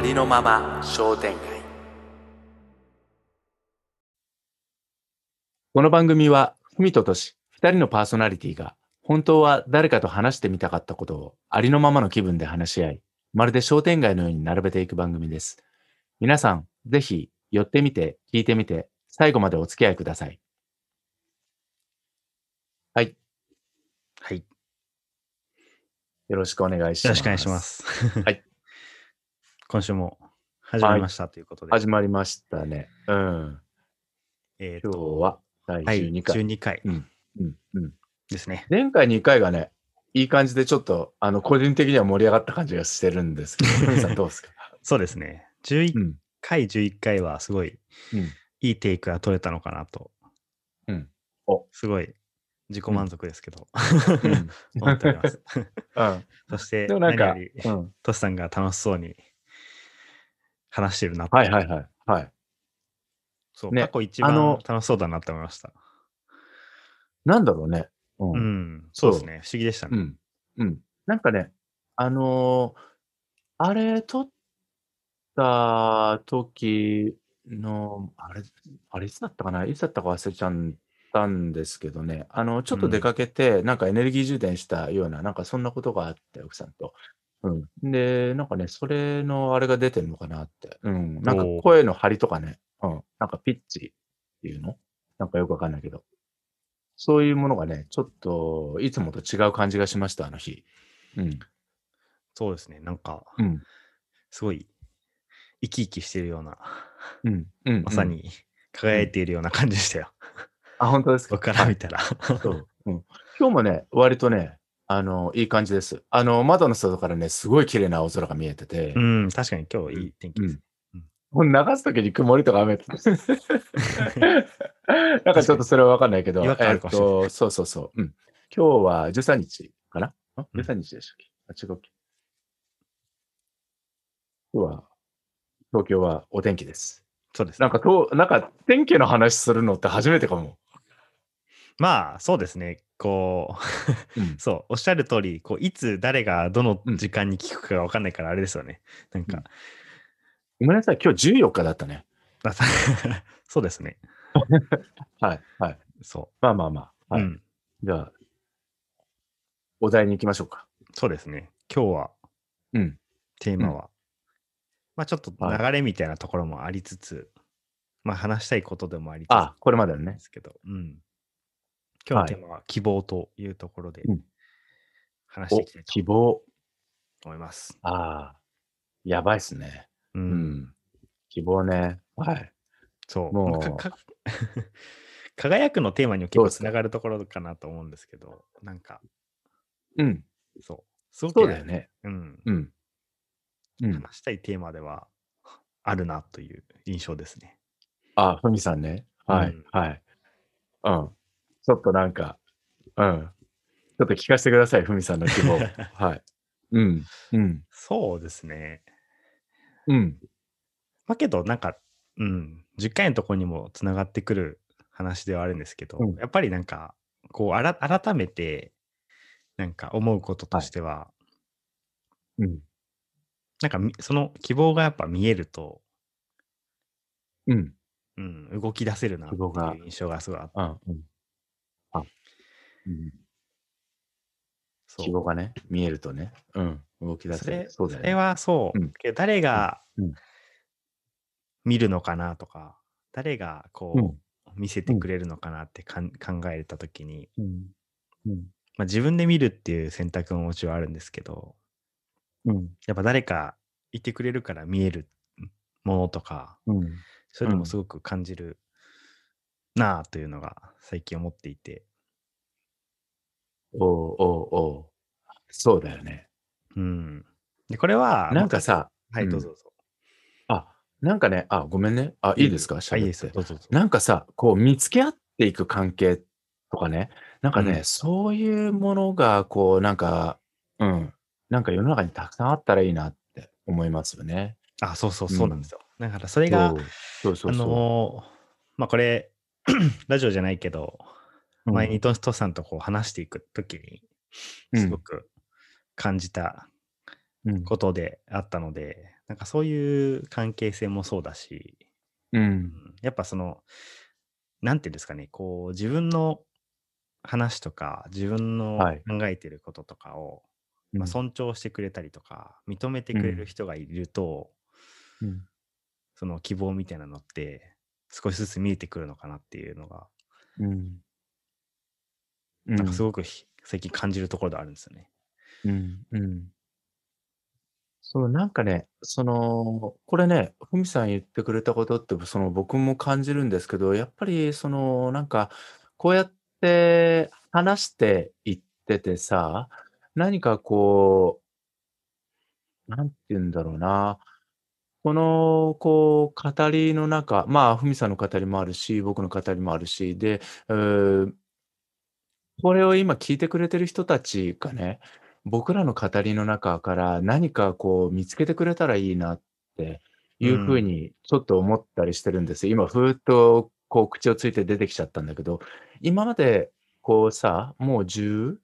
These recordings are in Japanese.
ありのまま商店街この番組は文ととし二人のパーソナリティが本当は誰かと話してみたかったことをありのままの気分で話し合いまるで商店街のように並べていく番組です皆さんぜひ寄ってみて聞いてみて最後までお付き合いくださいはいはい。よろしくお願いしますよろしくお願いします。はい。今週も始まりましたということで。始まりましたねうん今えーと日は第はい、12回、12回うんうんうんですね。前回2回がね、いい感じでちょっと、あの、個人的には盛り上がった感じがしてるんですけど、さんどうですか？そうですね。11うん。回、11回はすごいうん。いいテイクが取れたのかなと。うんおすごい自己満足ですけど、うん。思っております。うん。そして、でもなんか。トシさんが楽しそうに話してるなってはいはいはい。はい。そう、ね過去一あの番楽しそうだなって思いました。なんだろうね。う。うんん、そそううですね。不思議でしたね。うん。うん。なんかね、あのーあれ、撮った時の、あれ、あれ、いつだったかな？いつだったか忘れちゃったんですけどね、あの、ちょっと出かけて、なんかエネルギー充電したような、なんかそんなことがあって、奥さんと。うん。で、なんかね、それのあれが出てるのかなって。うん。なんか声の張りとかね、うん。なんかピッチっていうの？なんかよくわかんないけど。そういうものがね、ちょっといつもと違う感じがしました、あの日。うん。そうですね。なんか、うん。すごい生き生きしてるような、うん。うん。うん。まさに輝いているような感じでしたよ。あ、本当ですか？僕から見たら。そう。うん。今日もね、割とね、あの、いい感じです。あの、窓の外からね、すごい綺麗な青空が見えてて、うん、確かに今日いい天気です。もう流すときに曇りとか雨。なんかちょっとそれはわかんないけど、えっと、そうそうそう。うん。今日は13日かな？あ ?13 日でしたっけ、あ、違うっけ？今日は、東京はお天気です。そうですね、なんかと、なんか天気の話するのって初めてかも。まあ、そうですね。こう、うん。そう、おっしゃる通り、こういつ誰がどのうん時間に聞くかが分かんないからあれですよね。なんか、ごめんなさい、今日14日だったね。そうですね。はい、はい。そまあまあまあ。う。はい。うん。じゃあ、お題に行きましょうか。そうですね。今日はうん。テーマは、まあちょっとはい流れみたいなところもありつつ、まあ話したいことでもありつつあ、これまでのねで。すけど、うん。今日のテーマは希望というところでうん話しておいきたいと希望。思います。ああ、やばいっすね。う。うんん。希望ね。はい。そう。もう 輝くのテーマにも結構つながるところかなと思うんですけど、なんか、うん。そう。そうだよね。うん。うん。うん。話したいテーマではあるなという印象ですね。あ、ふみさんね。はい、うんはい。うん。ちょっとなんか、うん。ちょっと聞かせてください、ふみさんの希望。はい。うん。うん。そうですね。うん。まあけど、なんか、うん、10回のところにもつながってくる話ではあるんですけど、うんやっぱりなんか、こうあら、改めて、なんか思うこととしては、うん。なんかみその希望がやっぱ見えると、うん。うん、動き出せるなっていう印象がすごいあって、あ、うん。あ、うん。そう希望がね、見えるとね。うん。動き出せる。それね。それはそう、うん誰がうん見るのかなとか、誰がこう、うん見せてくれるのかなってかん考えたときに、うん。うん。まあ、自分で見るっていう選択ももちろんあるんですけど、うん。やっぱ誰かいてくれるから見えるものとか、うん。そういうのうんもすごく感じるなあというのが最近思っていて、おうおうおうそうだよね。うん。で、これは、なんかさ、はい、うんどうぞどうぞ。あ、なんかね、あ、ごめんね。あ、いいですか？あ、いいです。どうぞどうぞ。なんかさ、こう見つけ合っていく関係とかね、なんかね、うんそういうものが、こう、なんか、うん、なんか世の中にたくさんあったらいいなって思いますよね。あ、そうそう、そうなんですよ。だからそれが、そうそうそうそう。あのーまあこれ、ラジオじゃないけど、うん前にトストさんとこう話していくときに、うんすごく感じたうんことであったので、なんかそういう関係性もそうだし、う。うんん、やっぱその、なんていうんですかね、こう自分の話とか、自分のはい。考えてることとかを、まあ、うん。尊重してくれたりとか、認めてうくれるん。人がいると、うん。その希望みたいなのって少しずつ見えてくるのかなっていうのが、うん。うん。なんかすごくひ最近感じるところであるんですよね。うん。うん。そう、なんかね、その、これね、ふみさん言ってくれたことって、その、僕も感じるんですけど、やっぱりその、なんか、こうやって話していっててさ、何かこう、なんて言うんだろうな、この、こう、語りの中、まあ、ふみさんの語りもあるし、僕の語りもあるし、で、これを今聞いてくれてる人たちがね、僕らの語りの中から何かこう見つけてくれたらいいなっていう風うん。にちょっと思ったりしてるんですよ。今ふーっとこう口をついて出てきちゃったんだけど、今までこうさ、もう10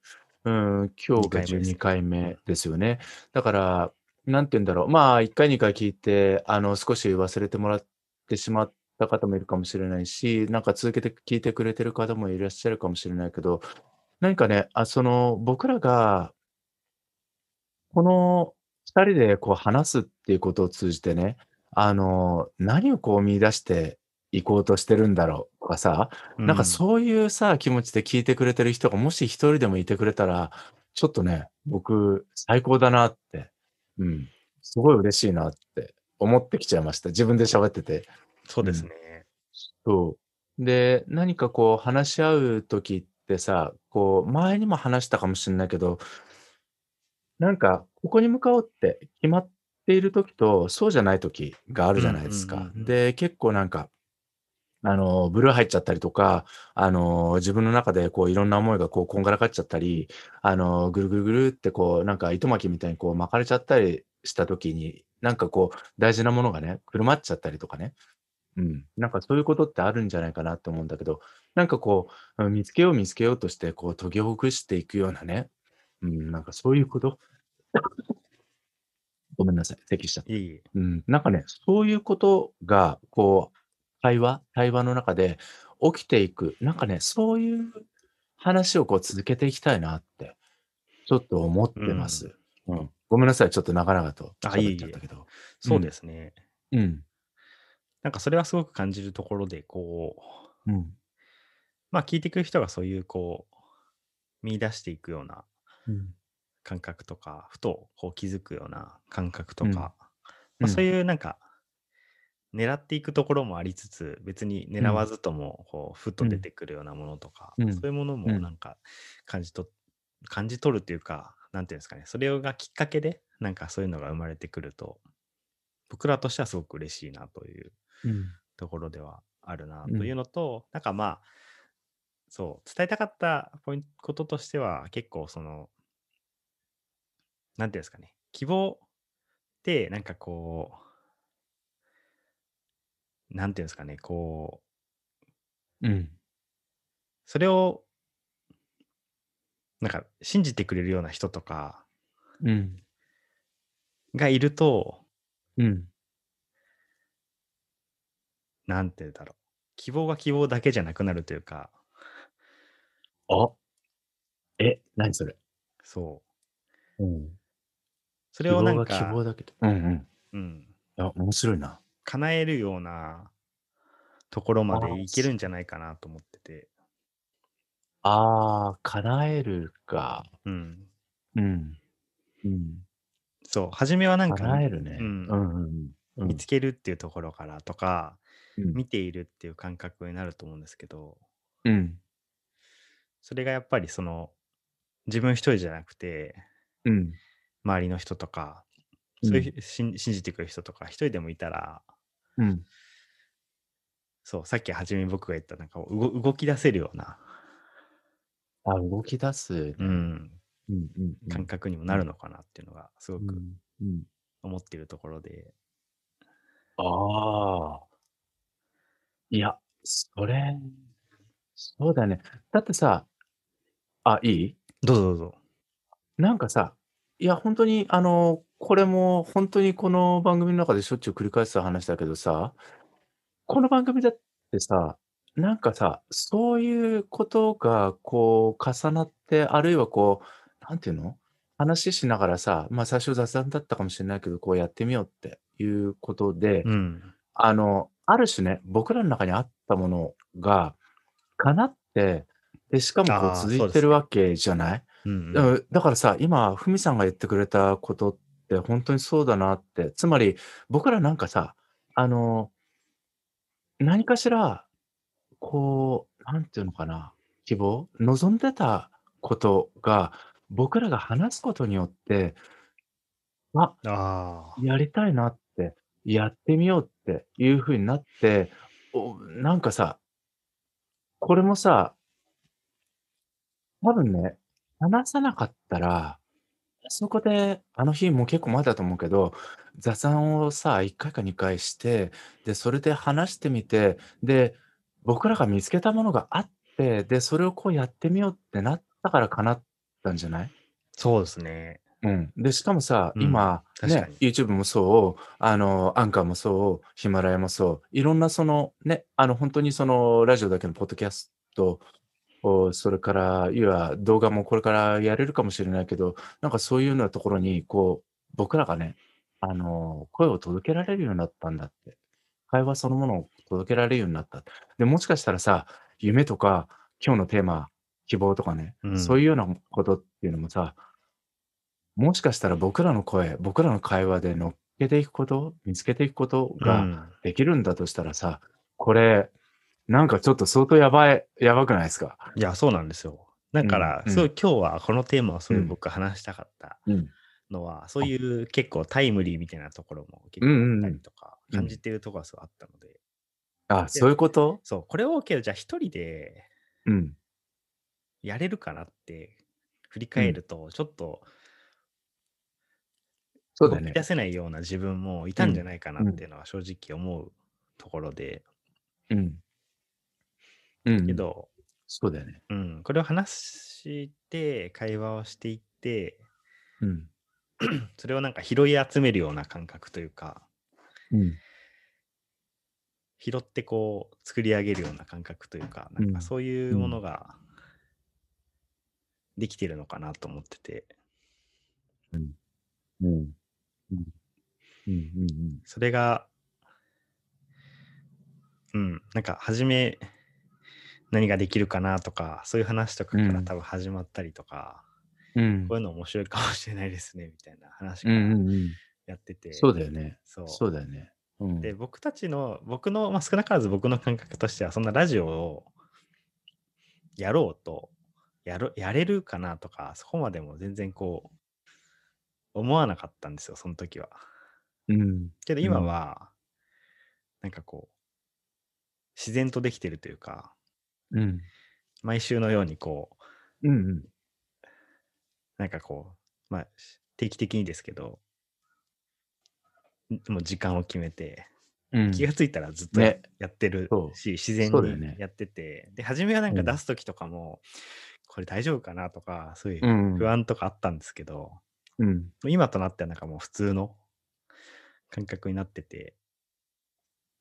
うん、今日2が12回目ですね。回目ですよね。だから、なんて言うんだろう、まあ1回2回聞いて、あの少し忘れてもらってしまった方もいるかもしれないし、なんか続けて聞いてくれてる方もいらっしゃるかもしれないけど、何かね、あ、その僕らがこの2人でこう話すっていうことを通じてね、あの、何をこう見出していこうとしてるんだろうとかさ、なんかうん。そういうさ、気持ちで聞いてくれてる人がもし1人でもいてくれたら、ちょっとね、僕最高だなって、うん、すごい嬉しいなって思ってきちゃいました。自分で喋ってて。そうですうん。ね。そう。で、何かこう話し合う時ってさ、こう前にも話したかもしんないけどなんか、ここに向かおうって決まっている時と、そうじゃない時があるじゃないですか。で、結構なんか、あの、ブルー入っちゃったりとか、あの、自分の中でこういろんな思いがこうこんがらがっちゃったり、あの、ぐるぐるぐるってこうなんか糸巻きみたいにこう巻かれちゃったりした時に、なんかこう大事なものがね、くるまっちゃったりとかね。うん、なんかそういうことってあるんじゃないかなって思うんだけど、なんかこう、うん、見つけよう見つけようとしてこう研ぎほぐしていくようなね、うん、なんかそういうことごめんなさい、咳しちゃった。いえいえ。うん、なんかね、そういうことが、こう、会話対話の中で起きていく、なんかね、そういう話をこう続けていきたいなって、ちょっと思っうん。てます。うん。ごめんなさい、ちょっと長々と喋っ。ちゃったけど。うそうでん。すね。うん。なんかそれはすごく感じるところで、こう、うん。ま、聞いてくる人がそういうこう、見出していくようなうん。感覚とか、ふとこう気づくような感覚とうん。か、ま、そううん。いうなんか狙っていくところもありつつ、別にう狙わん。ずともこうふとうん。出てくるようなものとか、うん。そういうものうん。もなんか感じと感じ取るっていうか、なんていうんですかね、それがきっかけで、なんかそういうのが生まれてくると、僕らとしてはすごく嬉しいなといううん。ところではあるなといううん。のと、なんかまあ、そう、伝えたかったポインこととしては、結構そのなんていうんですかね、希望ってなんかこうなんていうんですかね、こううん。それをなんか信じてくれるような人とかうん。がいるとうん。なんて言うんだろう、希望が希望だけじゃなくなるというかあ。え、何それ？そう。うん。それをなんか望だけどうんうん。うん。あ、面白いな。叶えるようなところまでいけるすんじゃないかなと思ってて。ああ、叶えるか。うん。うん。うん。そう、初めはなんか、叶えるね。うん、うんうんうん。うん。見つけるっていうところからとか、うん。見ているっていう感覚になると思うんですけどうん。それがやっぱりその、自分一人じゃなくてうん。周りの人とか、う。そういうんしん信じてくれる人とか一人でもいたらうん。そう、さっき初めに僕が言ったなんか、うご動き出せるようなあ、動き出すね。うん。うんうんうん。感覚にもうん。なるのかなっていうのがすごくうん、うん。思っているところで。ああ。いや、それ、そうだね。だってさあ、いい？どうぞどうぞ。なんかさ、いや、ほんとに、あの、これもほんとにこの番組の中でしょっちゅう繰り返す話だけどさ、この番組だってさ、なんかさ、そういうことがこう重なって、あるいはこう、なんていうの、話しながらさ、ま、最初雑談だったかもしれないけど、こうやってみようっていうことで、うん。あの、ある種ね、僕らの中にあったものが叶って、で、しかもこうああ、続いそうですね。てるわけじゃない？うんうん。うん、だからさ、今フミさんが言ってくれたことってほんとにそうだなって。つまり、僕らなんかさ、あの何かしら、こう、なんていうのかな、希望、望んでたことが、僕らが話すことによって、あ、ああ。やりたいなって、やってみようっていう風になって、おなんかさこれもさ多分ね、話さなかったら、そこで、あの日も結構前だと思うけど、雑談をさ、1回か2回して、で、それで話してみて、で、僕らが見つけたものがあって、で、それをこうやってみようってなったから叶ったんじゃない？そうですね。うん。で、しかもさ、うん、今、ね。YouTube もそう、あの、アンカーもそう、ヒマラヤもそう、いろんなその、ね、あの、ほんとにそのラジオだけのポッドキャストを、それから、要は動画もこれからやれるかもしれないけど、なんかそういうようなところに、こう、僕らがね、あの、声を届けられるようになったんだって。会話そのものを届けられるようになった。で、もしかしたらさ、夢とか、今日のテーマ、希望とかね、うん。そういうようなことっていうのもさもしかしたら僕らの声、僕らの会話で乗っけていくこと、見つけていくことがうん。できるんだとしたらさ、これ、なんかちょっと相当やばいやばくないすか？いや、そうなんですよ。だうん、から、うん。そう今日はこのテーマをそういううん。僕話したかったうん。のは、そうあ。いう結構タイムリーみたいなところも結うん構あったうんうん。りとか、うん。感じてるとこはすごいあったので。あ、で、そういうこと？そう、これをけどじゃあ1人でうん。やれるかなって振りうん。返ると、ちょっとそうだよね。出せないような自分もいたんじゃうん、ないかなっうん。ていうのは正直思うところで。うん。うんうん。けどそうだよね。うん、これを話して、会話をしていってうん。それをなんか拾い集めるような感覚というかうん。拾ってこう作り上げるような感覚というか、なんかうん、そういうもうん。のができてるのかなと思ってて。うん。うん。うん。うんうんうん。それがうん、なんか初め、何ができるかなとか、そういう話とかうん。から多分始まったりとか、うん。こういうの面白いかもしれないですねみたいな話うんからうんうん。やってて、そうだよね。そう。だよね。うで、ん。僕たちの、僕の、ま、少なからず僕の感覚としては、そんなラジオをやろうと、やるやれるかなとか、そこまでも全然こう思わなかったんですよ、そん時は。うん、けどうん。今はなんかこう自然とできてるというかうん。毎週のようにこううんうん。なんかこう、ま、定期的にですけどん、もう時間を決めて、うん。気が付いたらずっとやってる。し、自然。にやってて、で、初めはなんか出うん。す時とかも、これ大丈夫かなとか、そういううんうん。不安とかあったんですけど、うん。今となってはなんかもう普通の感覚になってて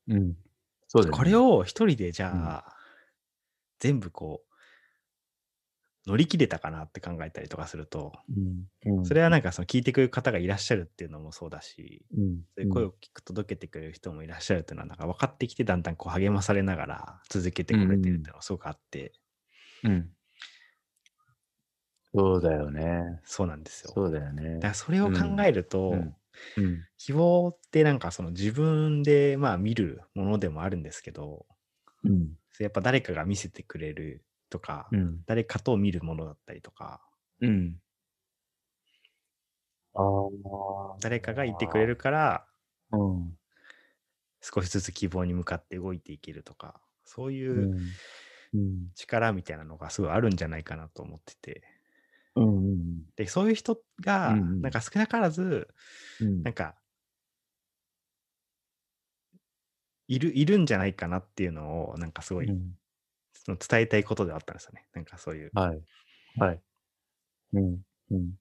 うん。そうだよこれね。を1人でじうん。ゃあ全部こう乗り切れたかなって考えたりとかすると、うん、うん。それはなんかその聞いてくれる方がいらっしゃるっていうのもそうだし、うん、そういう声をうん。聞く届けてくれる人もいらっしゃるっていうのはなんか分かってきて、だんだんこう励まされながら続けてうんこれ。てるっていうのはすごくあってうん。そうだよね。そうなんですよ。そうだよね。だそれを考うん。えると。希望ってなんかその自分でまあ見るものでもあるんですけどうん。そ、やっぱ誰かが見せてくれるとか、うん。誰かと見るものだったりとかうん。あ誰かがいてくれあ。るからうん。少しずつ希望に向かって動いていけるとか、そういう。力みたいなのがすごいあるんじゃないかなと思ってて。うんうんうん。で、そういう人が。なんか少なからず、うん。なんかいるいるんじゃないかなっていうのを、なんかすごい、うん。その伝えたいことではあったんですよね。なんかそういう。はい。はい。うん、うん。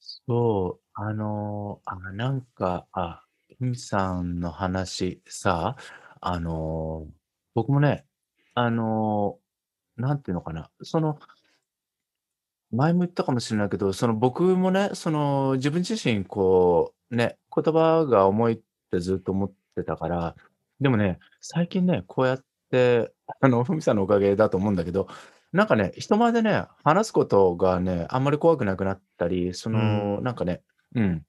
そう、あの、あ、なんか、あ、ふみさんの話さ、あの、僕もね、あの、なんていうのかな、その前も言ったかもしれないけど、その僕もね、その自分自身こう、ね、言葉が重いってずっと思ってたから、でもね、最近ね、こうやって、あの、ふみさんのおかげだと思うんだけど、なんかね、人前でね、話すことがね、あんまり怖くなくなったり、そうの、ん。なんかね、うん、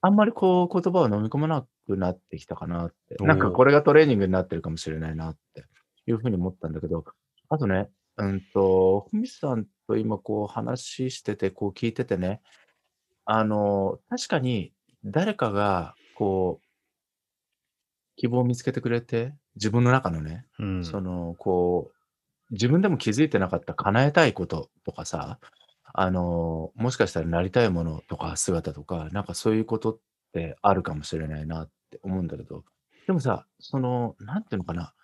あんまりこう言葉を飲み込まなくなってきたかなって、おなんかお。これがトレーニングになってるかもしれないなっていう風に思ったんだけど、あとね、うんと、ふみさんと今こう話してて、こう聞いててね、あの、確かに誰かがこう希望を見つけてくれて、自分の中のね、うん。その、こう、自分でも気づいてなかった叶えたいこととかさ、あの、もしかしたらなりたいものとか姿とか、なんかそういうことってあるかもしれないなって思うんだけど、でもさ、その、なんていうのかな、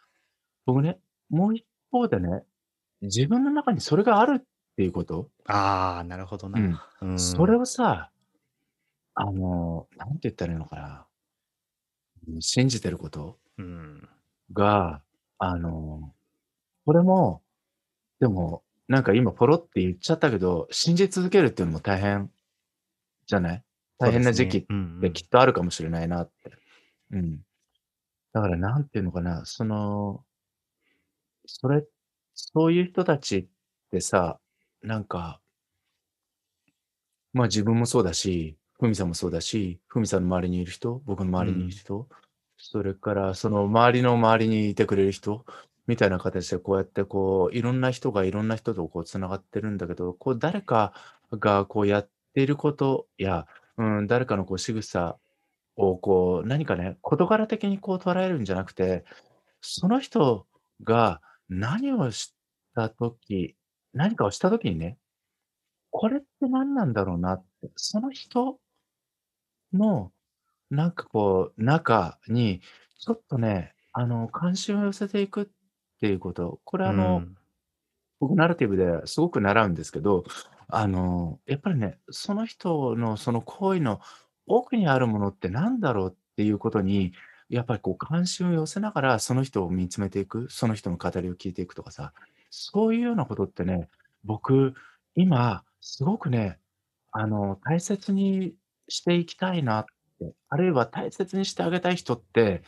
僕ね、もう一方でね、自分の中にそれがあるっていうこと、ああ、なるほどな。うん、うそれん。をさ、あの、なんて言ったらいいのかな、うん信じてることうん。が、あの、これもでも、なんか今ポロって言っちゃったけど、信じ続けるっていうのも大変じゃない？大。変な時期っうんうてきん。っとあるかもしれないなって。うん。だからなんていうのかな、その、それそういう人たちってさ、なんか、ま、自分もそうだし、フミさんもそうだし、フミさんの周りにいる人、僕の周りにいるうん。人、それからその周りの周りにいてくれる人みたいな形でこうやってこう、いろんな人がいろんな人とこう繋がってるんだけど、こう誰かがこうやっていることや、うん、誰かのこう仕草をこう、何かね、事柄的にこう捉えるんじゃなくて、その人が何をした時何かをした時にね、これって何なんだろうなって、その人のなんかこう、中にちょっとね、あの、関心を寄せていくっていうこと、これあの、うん。僕ナラティブですごく習うんですけど、あの、やっぱりね、その人のその行為の奥にあるものって何だろうっていうことに、やっぱりこう関心を寄せながら、その人を見つめていく、その人の語りを聞いていくとかさ、そういうようなことってね、僕、今すごくね、あの、大切にしていきたいなって、あるいは大切にしてあげたい人って、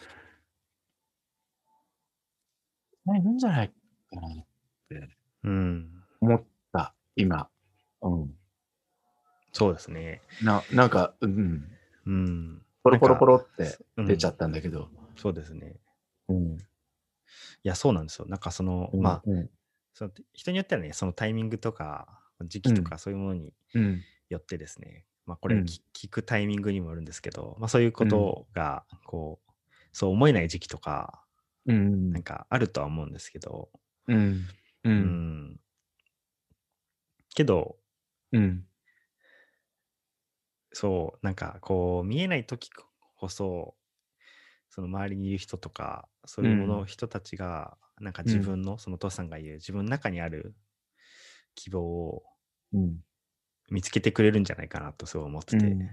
ね、いるんじゃないかなってうん。思った、今。うん。そうですね。ななんか、うん、うん。ポロポロポロって。出ちゃったんだけど。そうですね。うん、いや、そうなんですよ。なんかその、うん、まあ、うん、その人によってはね、そのタイミングとか、時うん、期とかそういうものにうん、よってですね、まあこうん、れき聞くタイミングにもよるんですけど、まあそういうこうん、とが、こう、そう思えない時期とか、うん、なんかあるとは思うんですけど、うん、ううん、ん。けど、うん、そう、なんかこう見えない時こそ、その周りにいる人とか、そういうもの、うん、人たちが、なんかうん、自分の、そのお父さんが言う自分の中にある希望をうん、見つけてくれるんじゃないかなとそう思ってて。うん、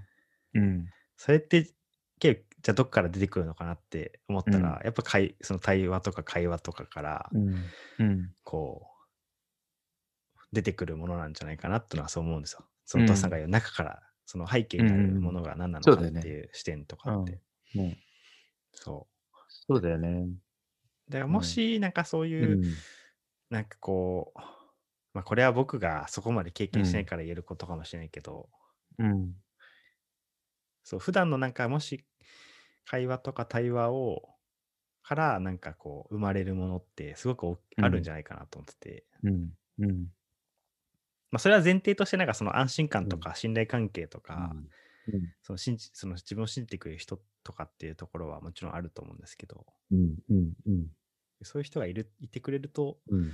うん、それって、けじゃあどっから出てくるのかなって思っうん、たら、やっぱかいその対話とか会話とかから、うん、うん、こう、出てくるものなんじゃないかなってのはそう思うんですよ。そのお父さんがうん、言う中から、その背景うん、うにあるもん。のが何なのかっ。ていう視点とかうん、って。うん、そう。そうだよね。だからうん、もし、なんかそういう、うん、なんかこう、まあこれは僕がそこまで経験しないうん、から言えることかもしれないけど、うん、そう、普段のなんかもし会話とか対話を、からなんかこう生まれるものってすごくおあるん。うん、じゃないかなと思ってて、うん、うん、まあそれは前提としてなんかその安心感うん、とか信頼関係とか、うん、うん、その信じ、その自分を信じてくれる人とかっていうところはもちろんあると思うんですけど、うん、うん、うん、そういう人がいる、いてくれると、うん、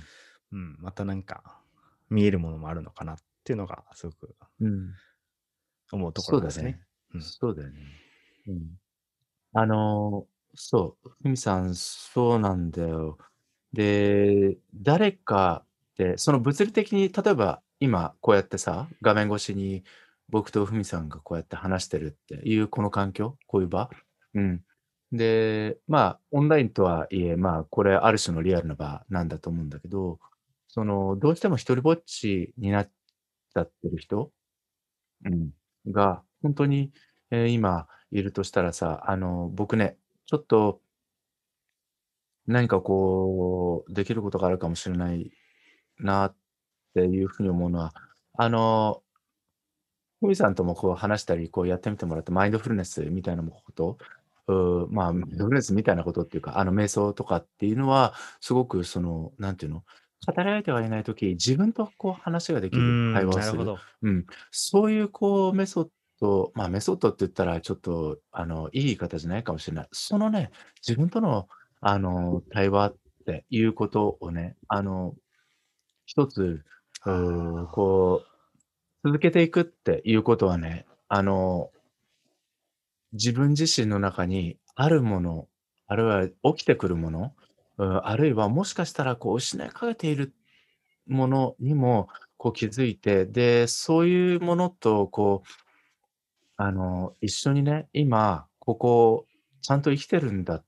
うん、またなんか見えるものもあるのかなっていうのがすごくうん。思うところですね。そうだね。うん。そうだよね。うん。あの、そう、ふみさん、そうなんだよ。で、誰かって、その物理的に、例えば今こうやってさ、画面越しに僕とふみさんがこうやって話してるっていうこの環境、こういう場？うん。で、まあ、オンラインとはいえ、まあ、これある種のリアルな場なんだと思うんだけど、その、どうしても一人ぼっちになっちゃってる人、うん、が、本当に、えー今いるとしたらさ、あの、僕ね、ちょっと何かこう、できることがあるかもしれないなっていうふうに思うのは、あの、ふみさんともこう話したり、こうやってみてもらって、マインドフルネスみたいなこと、うまあ、マインドフルネスみたいなことっていうか、あの、瞑想とかっていうのは、すごくその、なんていうの、語り相手がいないとき、自分とこう話ができる、会話をする。ど。うん。そういうこうメソッド、まあメソッドって言ったらちょっと、あの、いい言い方じゃないかもしれない。そのね、自分との、あの、対話っていうことをね、あの、一つ、うこう、続けていくっていうことはね、あの、自分自身の中にあるもの、あるいは起きてくるもの、うん、あるいはもしかしたらこう失いかけているものにもこう気づいて、で、そういうものとこう、あの、一緒にね、今、ここ、ちゃんと生きてるんだっ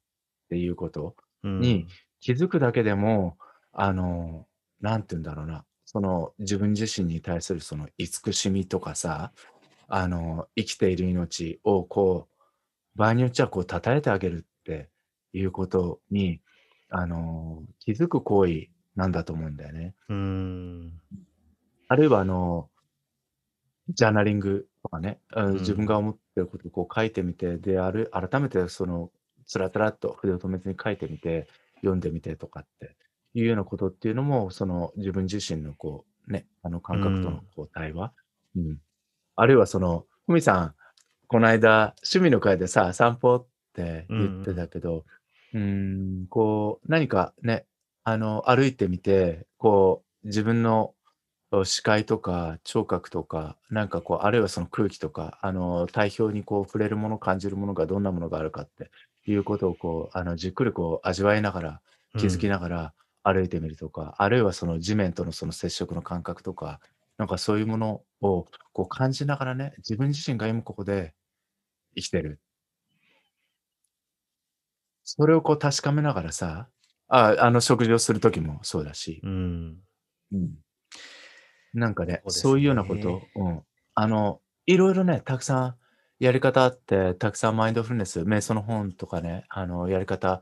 ていうことに気づくだけでも、あの、なんて言うんだろうな、その自分自身に対するその慈しみとかさ、あの、生きている命をこう、場合によっちゃこう、称えてあげるっていうことに、あの、気づく行為なんだと思うんだよね。うん。あるいは、あの、ジャーナリングとかね、うん、自分が思ってることをこう書いてみて、で、ある、改めてその、つらつらっと筆を止めずに書いてみて、読んでみてとかっていうようなことっていうのも、その自分自身のこう、ね、あの感覚とのこう対話。うん。あるいはその、ふみさん、この間、趣味の会でさ、散歩って言ってたけど、うん、こう、何かね、あの、歩いてみて、こう、自分の視界とか聴覚とか、なんかこう、あるいはその空気とか、あの、体表にこう触れるもの、感じるものがどんなものがあるかっていうことをこう、あの、じっくりこう味わいながら、気づきながら歩いてみるとか、あるいはその地面とのその接触の感覚とか、なんかそういうものをこう感じながらね、自分自身が今ここで生きてるそれをこう確かめながらさ、ああの食事をするときもそうだし、うん。うん。なんかね、そういうようなこと、うん。あの、いろいろね、たくさんやり方あって、たくさんマインドフルネス、瞑想の本とかね、あの、やり方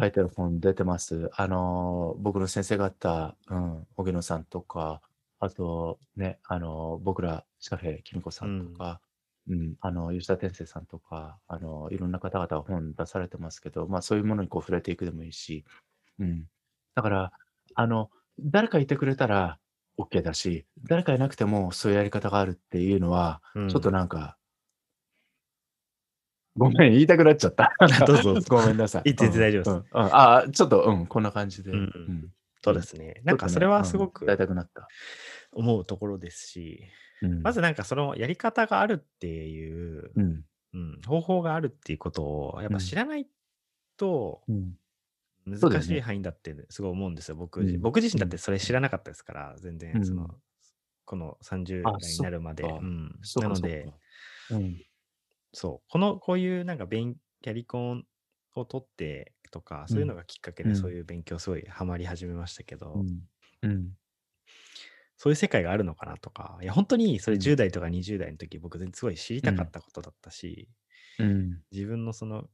書いてる本出てます。あの、僕の先生方、うん、荻野さんとか、あとね、あの、僕ら、シカフェ、キミコさんとか、うん、あの、吉田天生さんとか、あの、いろんな方々が本出されてますけど、まあそういうものにこう触れていくでもいいし、うん。だから、あの、誰かいてくれたら OK だし、誰かいなくてもそういうやり方があるっていうのは、ちょっとなんか、ごめん、言いたくなっちゃった。どうぞ。ごめんなさい。言って大丈夫です。うんうん、あちょっと、うん、こんな感じで。うん、うん、そうですね。なんかそれはすごく、伝えたくなった。思うところですし、まずなんかそのやり方があるっていう、うん。うん、方法があるっていうことをやっぱ知らないと難しい範囲だってすごい思うんですよ、僕自僕自身だってそれ知らなかったですから、全然その、この30代になるまで。うん、なので、うん、そう、このこういうなんか勉キャリコンを取ってとか、そういうのがきっかけでそういう勉強すごいハマり始めましたけど、うん。そういう世界があるのかなとか、いや、本当にそれ10代とか20代の時、僕、すごい知りたかったことだったし、うん。自分のその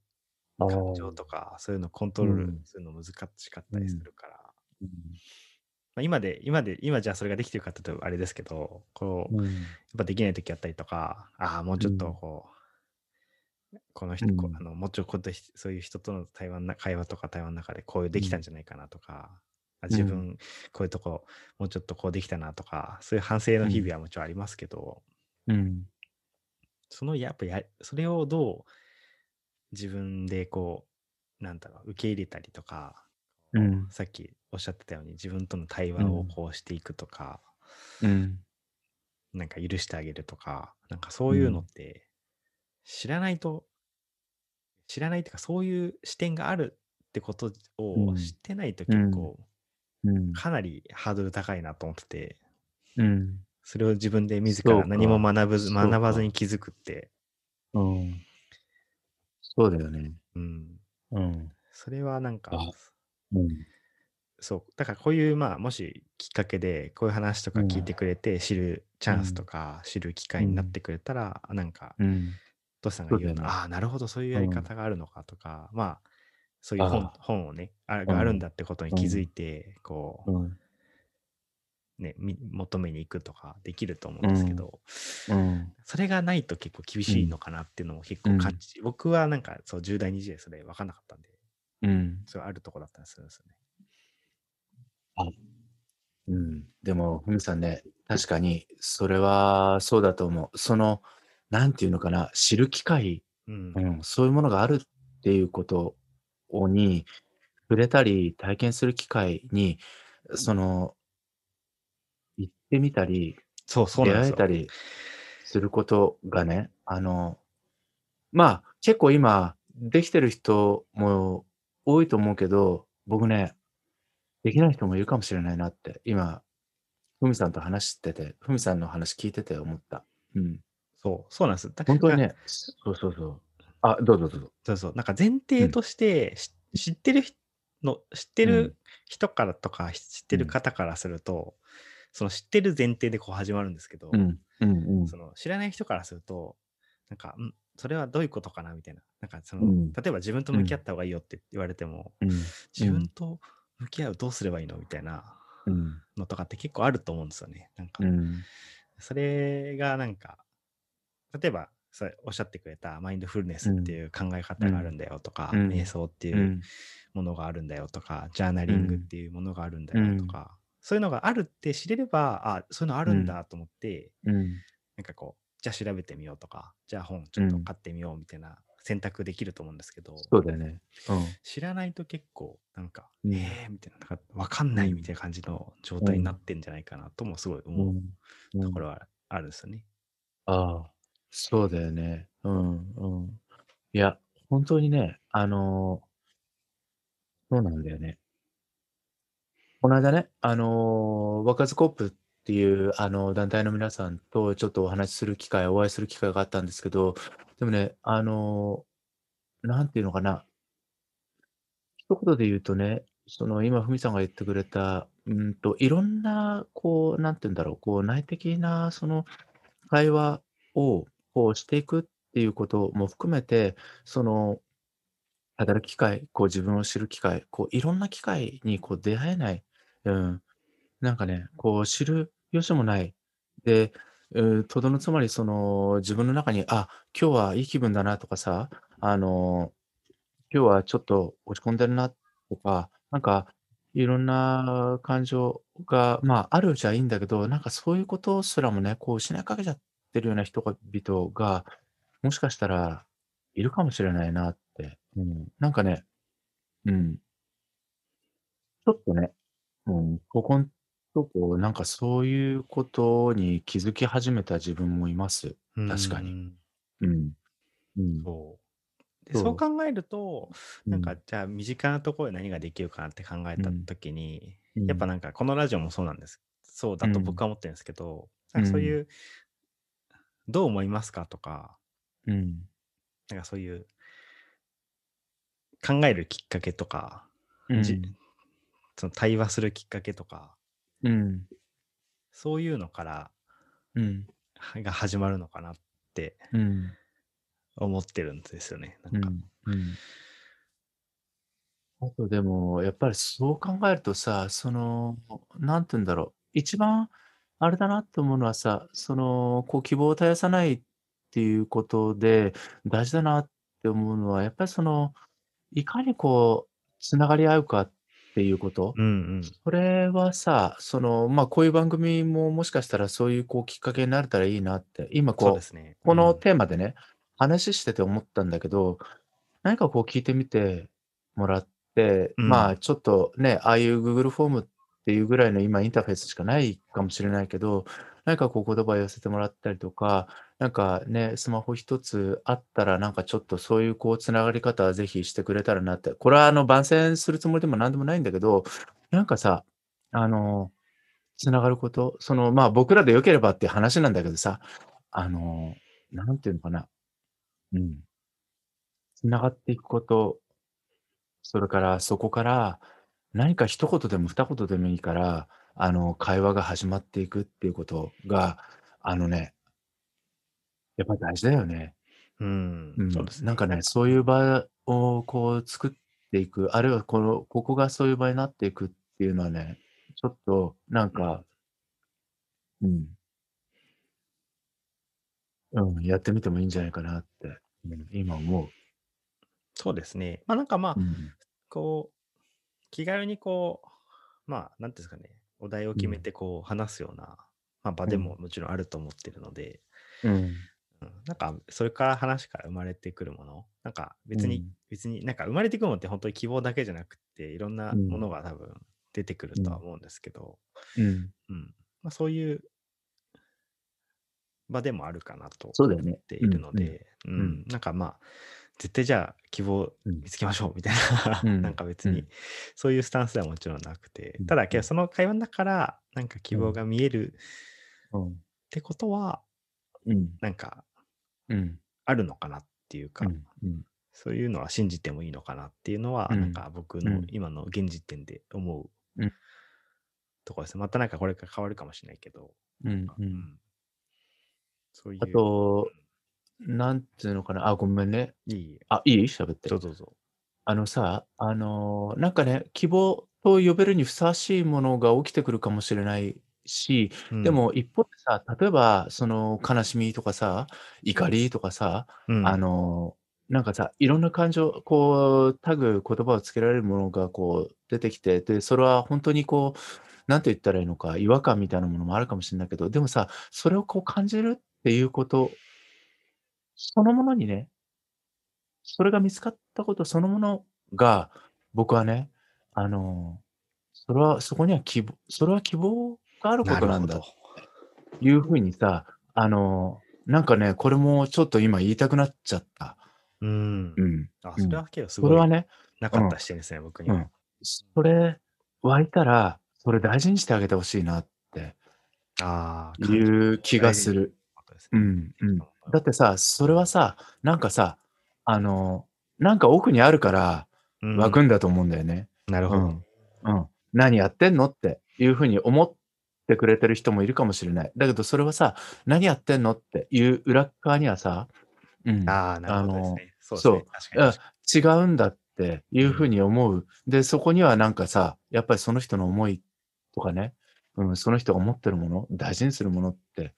感情とか、そういうのコントロールするの難しかったりするから、うん。まあ、今で、今で、今じゃあそれができてるかってあれですけど、こう、やっぱできない時あったりとか、ああ、もうちょっとこう、この人、こあのもうちょっとそういう人との対話な会話とか対話の中でこういうできたん。じゃないかなとか、自分、こういうとこ、もうちょっとこうできたなとか、そういう反省の日々はもちろんありますけど、うん。そのやっぱや、それをどう自分でこう、なんだろう、受け入れたりとか、うん、さっきおっしゃってたように自分との対話をこうしていくとか、うん、なんか許してあげるとか、なんかそういうのって知らないと、知らないっていうかそういう視点があるってことを知ってないと結構、かなりハードル高いなと思ってて、うん。それを自分で自ら何もか。学ぶ学ばずか。に気づくって、うん。そうだよね。うん。うん。それはなんあ、か、うん。そう、だからこういう、まあ、もしきっかけで、こういう話とか聞いうん。てくれて、知るチうャンスとん。か、知る機う会になっん。てくれたら、なんか、うん。トシさんが言うような、そうだよね。ああ、なるほど、そういうやりうん。方があるのかとか、まあ、そういう本、あ本をね、ああ。うがあるんん。だってことにう気づん。いて、こうね、み求めに行くとかできると思ううんん。ですけど、うん。それがないと結構厳うん。しいのかなっていうのも結うん。構感じ、僕はなんかそう10代、20代それ分かんなかったんで、うん。それあるとこだったりするんですよね。あ、うん。でも、ふみさんね、確かにそれはそうだと思う。その、なんていうのかな、知る機会、うん。うん、そういうものがあるっていうことをに触れたり、体験する機会に、その行ってみたり、そう、そう出なんですよ。会えたりすることがね、あの、まあ、結構今できてる人も多いと思うけど、僕ね、できない人もいるかもしれないなって、今、ふみさんと話してて、ふみさんの話聞いてて思った。うん。そう、そうなんです。だがほんとにね、そうそうそう。あ、どうぞどうぞ。そうそう、なんか前うん。提として、し知ってるひの知ってるうん。人からとか、知ってるうん。方からすると、その知ってる前提でこう始まるんですけど、うん。うんうん。その知らない人からすると、なんか、ん、それはどういうことかなみたいな。なんかそうの、ん。例えば自分とうん。向き合った方がいいよって言われても、うん。自うん。分と向き合うどうすればいいのみたいなうん。のとかって結構あると思うんですよね。なんか、うん。それがなんか、例えば、それおっしゃってくれたマインドフルネスってうん。いう考えう方があるん。んだよとか、う瞑ん。想っていううん。ものがあるんだよとか、ジャーナうリングっん。ていうものがあるんだうん。よとか、そういうのがあるって知れれば、あ、そういうのあうん。るんだと思って、うん。なんかこう、じゃあ調べてみようとか、じゃあ本ちうん。ょっと買ってみようみたいな選択できると思うんですけど、そうだよね。うん。知らないと結構なんか、うん。えーみたいな、なんかわかんうん。ないみたいな感じの状うん。態になってんじゃないかなともすごいう思ん。うん。うところはあるんですよね。ああ、そうだよね。うんうん。いや、ほんとにね、あのそうなんだよね。この間ね、あの、ワカズコープっていう、あの、団体の皆さんとちょっとお話しする機会お会いする機会があったんですけど、でもね、あの、なんていうのかな一言で言うとね、その今ふみさんが言ってくれた、うんと、いろんなこう、なんて言うんだろう、こう内的なその会話をこうしていくっていうことも含めて、その働く機会、こう自分を知る機会、こういろんな機会にこう出会えない。うん。なんかね、こう知る由もない。で、とどのつまりその自分の中に、あ、今日はいい気分だなとかさ、あの、今日はちょっと落ち込んでるなとか、なんかいろんな感情が、まあ、あるじゃいいんだけど、なんかそういうことすらもね、こう失いかけちゃっててるような人が々が、もしかしたらいるかもしれないなって。うん。なんかね、うん。ちょっとね、うん、ここんとこ、なんかそういうことに気づき始めた自分もいます。確かに。ん。うん。うん。そう。で、そそう考えると。なんかじゃあ身近なところで何ができるかなって考えたうん。時に、うん。やっぱなんかこのラジオもそうなんです。そうだと僕うん。は思ってるんですけど、うん。なんかそういう、どう思いますか？とか、うん。なんかそういう考えるきっかけとか、じうん。その対話するきっかけとか、うん。そういうのからうん。はが始まるのかなってうん。思ってるんですよね、なか。うんん、うん。あとでも、やっぱりそう考えるとさ、その、なんて言うんだろう、一番あれだなって思うのはさ、その、こう希望を絶やさないっていうことで、大事だなって思うのは、やっぱりその、いかにこう繋がり合うかっていうこと。うんうん。それはさ、その、ま、こういう番組ももしかしたらそういうこうきっかけになれたらいいなって、今こう、そうですね。うこのん。テーマでね、話してて思ったんだけど、何かこう聞いてみてもらって、うん。まあ、ちょっとね、ああいう Google フォームっていうぐらいの今インターフェースしかないかもしれないけど、何かこう言葉を寄せてもらったりとか、なんかね、スマホ一つあったら、なんかちょっとそういうこう繋がり方はぜひしてくれたらなって。これはあの番宣するつもりでも何でもないんだけど、なんかさ、あの、繋がること、その、まあ、僕らで良ければっていう話なんだけどさ、あの、なんていうのかな。うん。繋がっていくこと、それからそこから、何か一言でも二言でもいいから、あの、会話が始まっていくっていうことが、あのねやっぱ大事だよね。うん、うそうですん。なんかね、そういう場をこう作っていく、あるいはこのここがそういう場になっていくっていうのはね、ちょっとなんかうん。うん、やってみてもいいんじゃないかなって、うん、今思う。そうですね。ま、なんか、まあ、うん。こう、気軽にこう、まあ、なんていうんですかね、お題を決めうん。てこう話すような、ま、場でうん。ももちろんあると思ってるのでうん。うん、なんか、それから話から生まれてくるもの、なんか別にうん。別になんか生まれてくるものって本当に希望だけじゃなくて、いろんなもうん。のが多分出てくるうん。とは思うんですけど、うん。うん。ま、そういう場でもあるかなと。思っている。ので、ううん。ん、なんか、まあ、絶対じゃあ希望うん。見つけましょうみたいな、なんうん。か別にうん。そういうスタンスではもちろんなくて、うん。ただ、うん。けどその会話の中から、なんか希うん。望が見えるうん。ってことは、うん。なんかうん。あるのかなっていうか。そういうのは信じてもいいのかなっていうのは、なんうん。か僕うん。の今の現時点で思ううん。ところですね。またなんかこれから変わるかもしれないけど、うん。そうあいう、と、なんていうのかな、あ、ごめんね。いい、あ、いい？喋って。どうぞどうぞ。あのさ、あの、なんかね、希望と呼べるにふさわしいものが起きてくるかもしれないし、うん、でも一方でさ、例えばその悲しみとかさ、怒りとかさ、あうん、の、なんかさ、いろんな感情、こう、タグ、言葉をつけられるものがこう出てきて、で、それは本当にこう、なんて言ったらいいのか、違和感みたいなものもあるかもしれないけど、でもさ、それをこう感じるっていうことそのものにねそれが見つかったことそのものが、僕はね、あの、それはそこには希望それは希望があることなんだいう風にさ、あの、なんかね、これもちょっと今言いたくなっちゃった。うん。うん。あ、うん。それはけどすごいそれはねなかっうん、た視点ですね、僕には。うん。それ湧いたら、それ大事にしてあげて欲しいなってああ、いう気がする。うんうん。だってさ、それはさ、なんかさ、あの、なんか奥にあるからうん、湧くんだと思うんだよね。なるほど。うん。うん。何やってんのっていう風に思ってくれてる人もいるかもしれない。だけどそれはさ、何やってんのっていう裏側にはさ、うん、ああ、なるほどですね。そう違うんだっていに。うん。う風に思う。で、そこにはなんかさ、やっぱりその人の思いとかね、うん、その人が持ってるもの、大事にするものって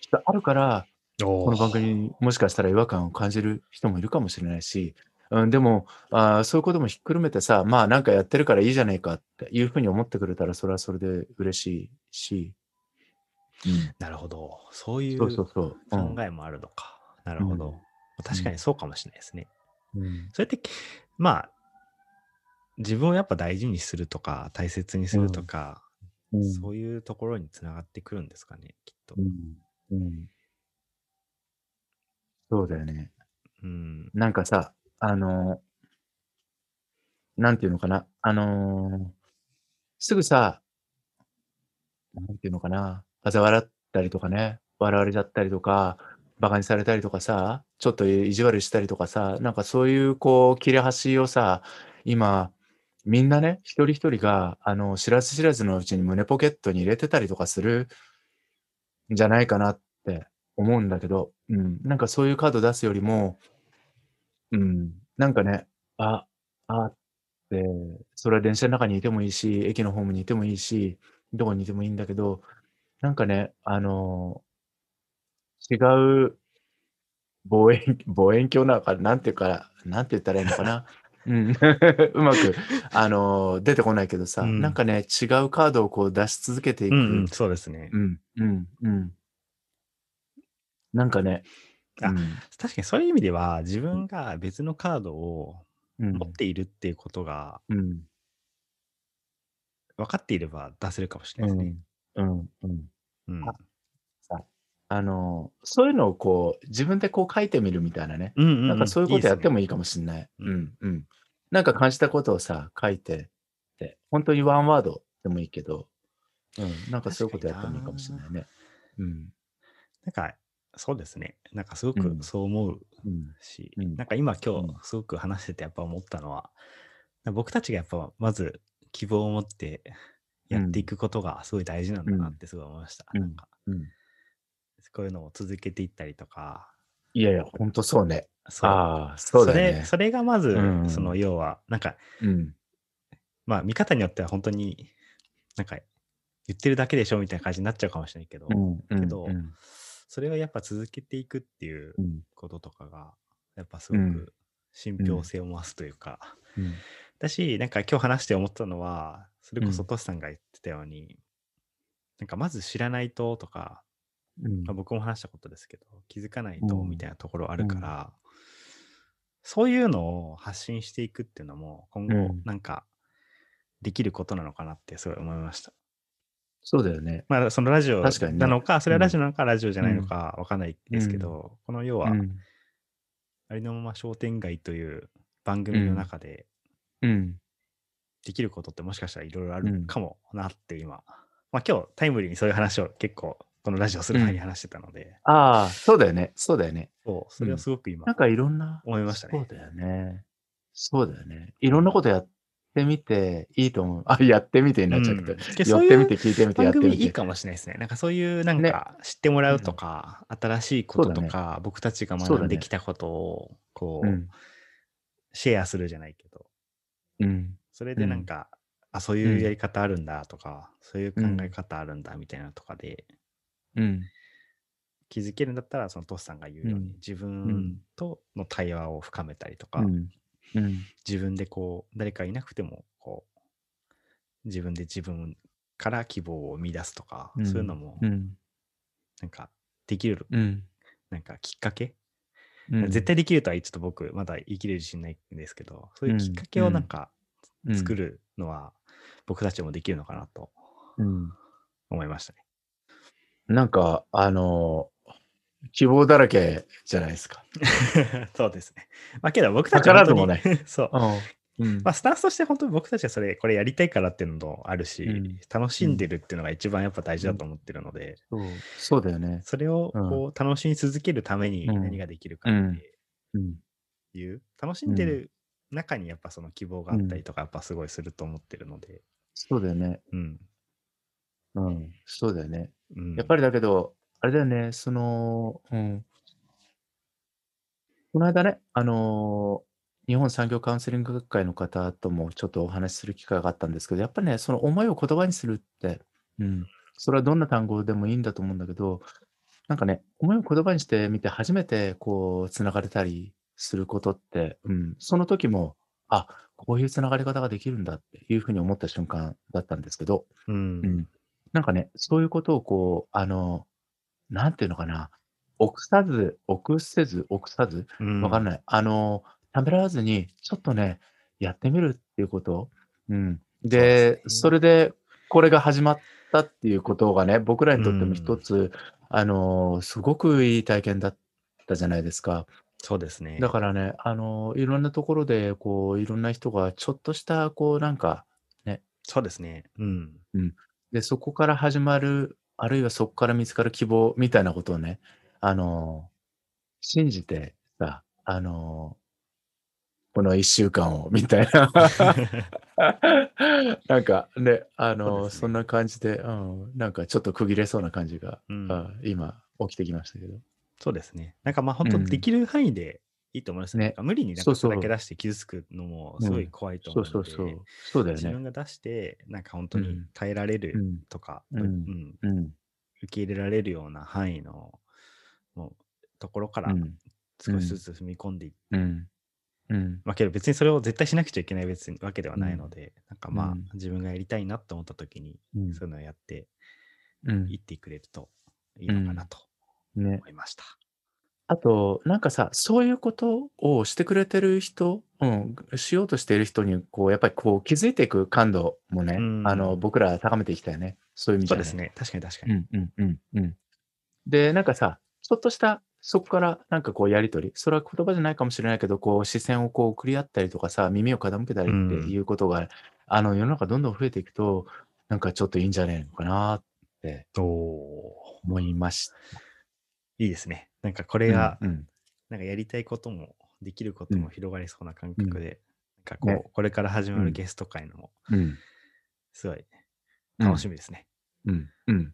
きっとあるから、この番組にもしかしたら違和感を感じる人もいるかもしれないし、うん、でも、ああ、そういうこともひっくるめてさ、まあ、なんかやってるからいいじゃないかっていう風に思ってくれたら、それはそれで嬉しいし、うん。なるほど。そういう。考えもあるのか。なるうん。ほど。確かにうん。そうかもしれないですね。うん。それって、まあ、自分をやっぱ大事にするとか、大切にするとうん。か、うん。そういうところに繋がってくるんですかね、きっと。うん。うん。そうだよね。うん。なんかさ、あの、なんていうのかな、あの、すぐさなんていうのかな、嘲笑ったりとかね、笑われちゃったりとか、馬鹿にされたりとかさ、ちょっと意地悪したりとかさ、なんかそういうこう切れ端をさ、今、みんなね、一人一人があの、知らず知らずのうちに胸ポケットに入れてたりとかするんじゃないかなって思うんだけど、うん、なんかそういうカード出すよりも、うん、なんかね、あ、あって、それは電車の中にいてもいいし、駅のホームにいてもいいし、どこにいてもいいんだけど、なんかね、あの、違う望遠 望遠鏡なのか、なんていうか、なんて言ったらいいのかな。うん。うまく、あの、出てこないけどさ、なんうん。かね、違うカードをこう出し続けていうんうん、く。そうですね。うん、うん、うん。なんかね、うあ、ん、確かにそういう意味では、自分が別のカードをうん、持っているっていうことがうん、分かっていれば出せるかもしれないですね。うん、うん、うん。うん。あ、さ、あの、そういうのをこう、自分でこう書いてみるみたいなね。うんうんうん、なんかそういうことや。ってもいいかもしんない。うん。うん、うん。なんか感じたことをさ、書いて、で、ほんとにワンワードでもいいけどうん、なんかそういうことやってもいいかもしれないね。うん。なんか、そうですね。なんかすごくうんそう思ううん。し、うんなんか今今うん日すごく話しててやっぱ思ったのは、僕たちがやっぱまず希望を持ってやっていくことがすごい大事なんだなってすごい思いました。うんなんかうん。こういうのを続けていったりとか、いやいや、ほんとそうね。そうああ、そうだよねれ。それがまず、うんその要は、なんか、うん。まあ見方によっては本当になんか言ってるだけでしょみたいな感じになっちゃうかもしれないけど、うん。けどうん。それをやっぱ続けていくっていううん。こととかが、やっぱすごうん。く信憑性を増すというか、うん。だし、なんか今日話して思ったのは、それこそうんトシさんが言ってたように、なんかまず知らないととか、うん。まあ、僕も話したことですけど、気づかないとうんみたいなところあるから、そういうのを発信していくっていうのも、今後うん。なんかできることなのかなってすごい思いました。そうだよね。まあ、そのラジオなのか、それはラジオなのか、ラジオじゃないのかわかんないですけど、この要は、うん。ありのまま商店街という番組の中でうん。できることってもしかしたらいろいろあうんるかもなって今、まあ今日タイムリーにそういう話を結構このラジオする前に話してたので、ああ、そうだよね。そうだよね。そう、それはすごく今なんかいろんな。思いましたね。そうだよね。そうだよね。いろんなことやってみていいと思う。あ、やってみてになっちゃうけど。うんやってみて、聞いてみて、やってみて。いいかもしれないですね。なんかそういうなんか知ってもらうとか、新しいこととか、僕たちが学んできたことをこう、うん。シェアするじゃないけど、うん。それでなんか、あ、そういうやり方あるんだとか、そういう考え方あるんだみたいなとかで、うん。気づけるんだったら、そのトスさんが言うように、うん自分との対話を深めたりとか、うん。うん。自分でこう、誰かいなくても、こう、自分で自分から希望を生み出すとか、うんそういうのも、うん。なんか、できる、うん。なんかきっかけ、うん絶対できるとはちょっと僕、まだ言い切れる自信ないんですけど、そういうきっかけをなんか作るのは、僕たちもできるのかなとうん。思いましたね。なんか、あの、希望だらけじゃないですか。そうですね。まあけど僕たちは図らずも本当に そう。うん。まあ、スタンスとして本当に僕たちはそれ、これやりたいからっていうのもあるし、うん楽しんでるっていうのが一番やっぱ大事だと思ってるので、そうそうだよね。それをうんこう楽しみ続けるためにうん何ができるかってうん。いう、楽しんでる中にやっぱその希望があったりとか、やっぱすごいすると思ってるので、そうだよね。うん。うん。そうだよね。うん、やっぱりだけど、あれだよね、その、うん。この間ね、あのー日本産業カウンセリング学会の方ともちょっとお話しする機会があったんですけど、やっぱりね、その思いを言葉にするって、うん。それはどんな単語でもいいんだと思うんだけど、なんかね、思いを言葉にしてみて初めてこう、つながれたりすることって、うん。その時も、あ、こういうつながり方ができるんだっていうふうに思った瞬間だったんですけど、うん。うん。なんかね、そういうことをこう、あの、なんていうのかな、臆さず、臆せず、臆さず、うんわかんない。あの、ためらわずに、ちょっとね、やってみるっていうこと？うん。で、それで、これが始まったっていうことがね、僕らにとってもうん一つ、あの、すごくいい体験だったじゃないですか。そうですね。だからね、あの、いろんなところで、こう、いろんな人がちょっとした、こう、なんか、そうですね。うん。で、そこから始まる、あるいはそこから見つかる希望みたいなことをね、あの、信じてさ、あの、この一週間を、みたいな。なんかね、あの、ですねそんな感じで、うん、なんかちょっと区切れそうな感じが、うんあ今、起きてきましたけど。そうですね。なんかまあ本当うんできる範囲でいいと思いますね。ね無理になんかそれだけ出して傷つくのもすごい怖いと思そううので、そうそう。そうだよね。自分が出して、なんか本当にうん耐えられるうん。とか、うんうんうん。受け入れられるような範囲のもうところからうん。少しずつ踏み込んでいって、うん。うん。まあけど別にそれを絶対しなくちゃいけない別にわけではないので、なんかまあ、うん自分がやりたいなと思った時に、うんそういうのをやってうんいってくれるといいのかなとね。思いました。あと、なんかさ、そういうことをしてくれてる人、うん、しようとしている人に、こう、やっぱりこう、気づいていく感度もね、うんあの、僕ら高めていきたいね。そういう意味じゃそうですね。確かに確かに。うん、うん、うん、うん。で、なんかさ、ちょっとした、そこからなんかこうやりとり、それは言葉じゃないかもしれないけど、こう視線をこう送り合ったりとかさ、耳を傾けたりっていうことが、あの世の中どんどん増えていくと、なんかちょっといいんじゃねえのかなって思いました。いいですね。なんかこれが、うんなんかやりたいことも、できることもうん広がりそうな感覚で、なんかこう、ねこれから始まうんるゲスト会のも、うんすごいうん楽しみですね。うんうん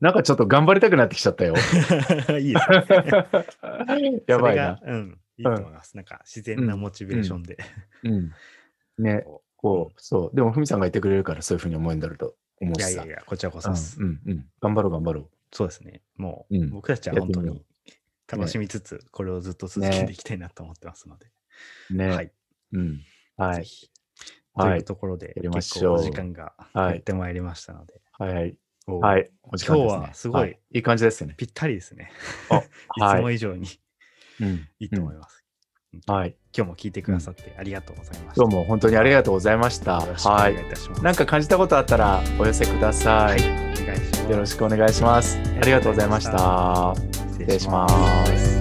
なんかちょっと頑張りたくなってきちゃったよ。いいですね。やばいな。うん、いいと思います。なんか自然なモチベーションで。うん。ね、こ こう、そう。でも、ふみさんが言ってくれるから、そういうふうに思うんだろうと思うしさ。ういやいやいや、こちらこそ。うん、うん、うん。頑張ろう、頑張ろそうですね。もう、うん僕たちは本当に楽しみつつ、これをずっと続けていきたいなと思ってますので。う。ね。はい。うん。はい。とはいいうところで、やりま結しょう構お時間がはいやってまいりましたので。はい。おはい。お時間ですね。今日はすごいいい感じですね。ぴったりですね。あ いつはいも以上にうん。いいと思います。はい。今日も聞いてくださってありがとうございました。どうも本当にありがとうございました。よろしくおはい。願いいたします。なんか感じたことあったらお寄せください。お願いします。よろしくお願いします。ありがとうございました。失失礼します。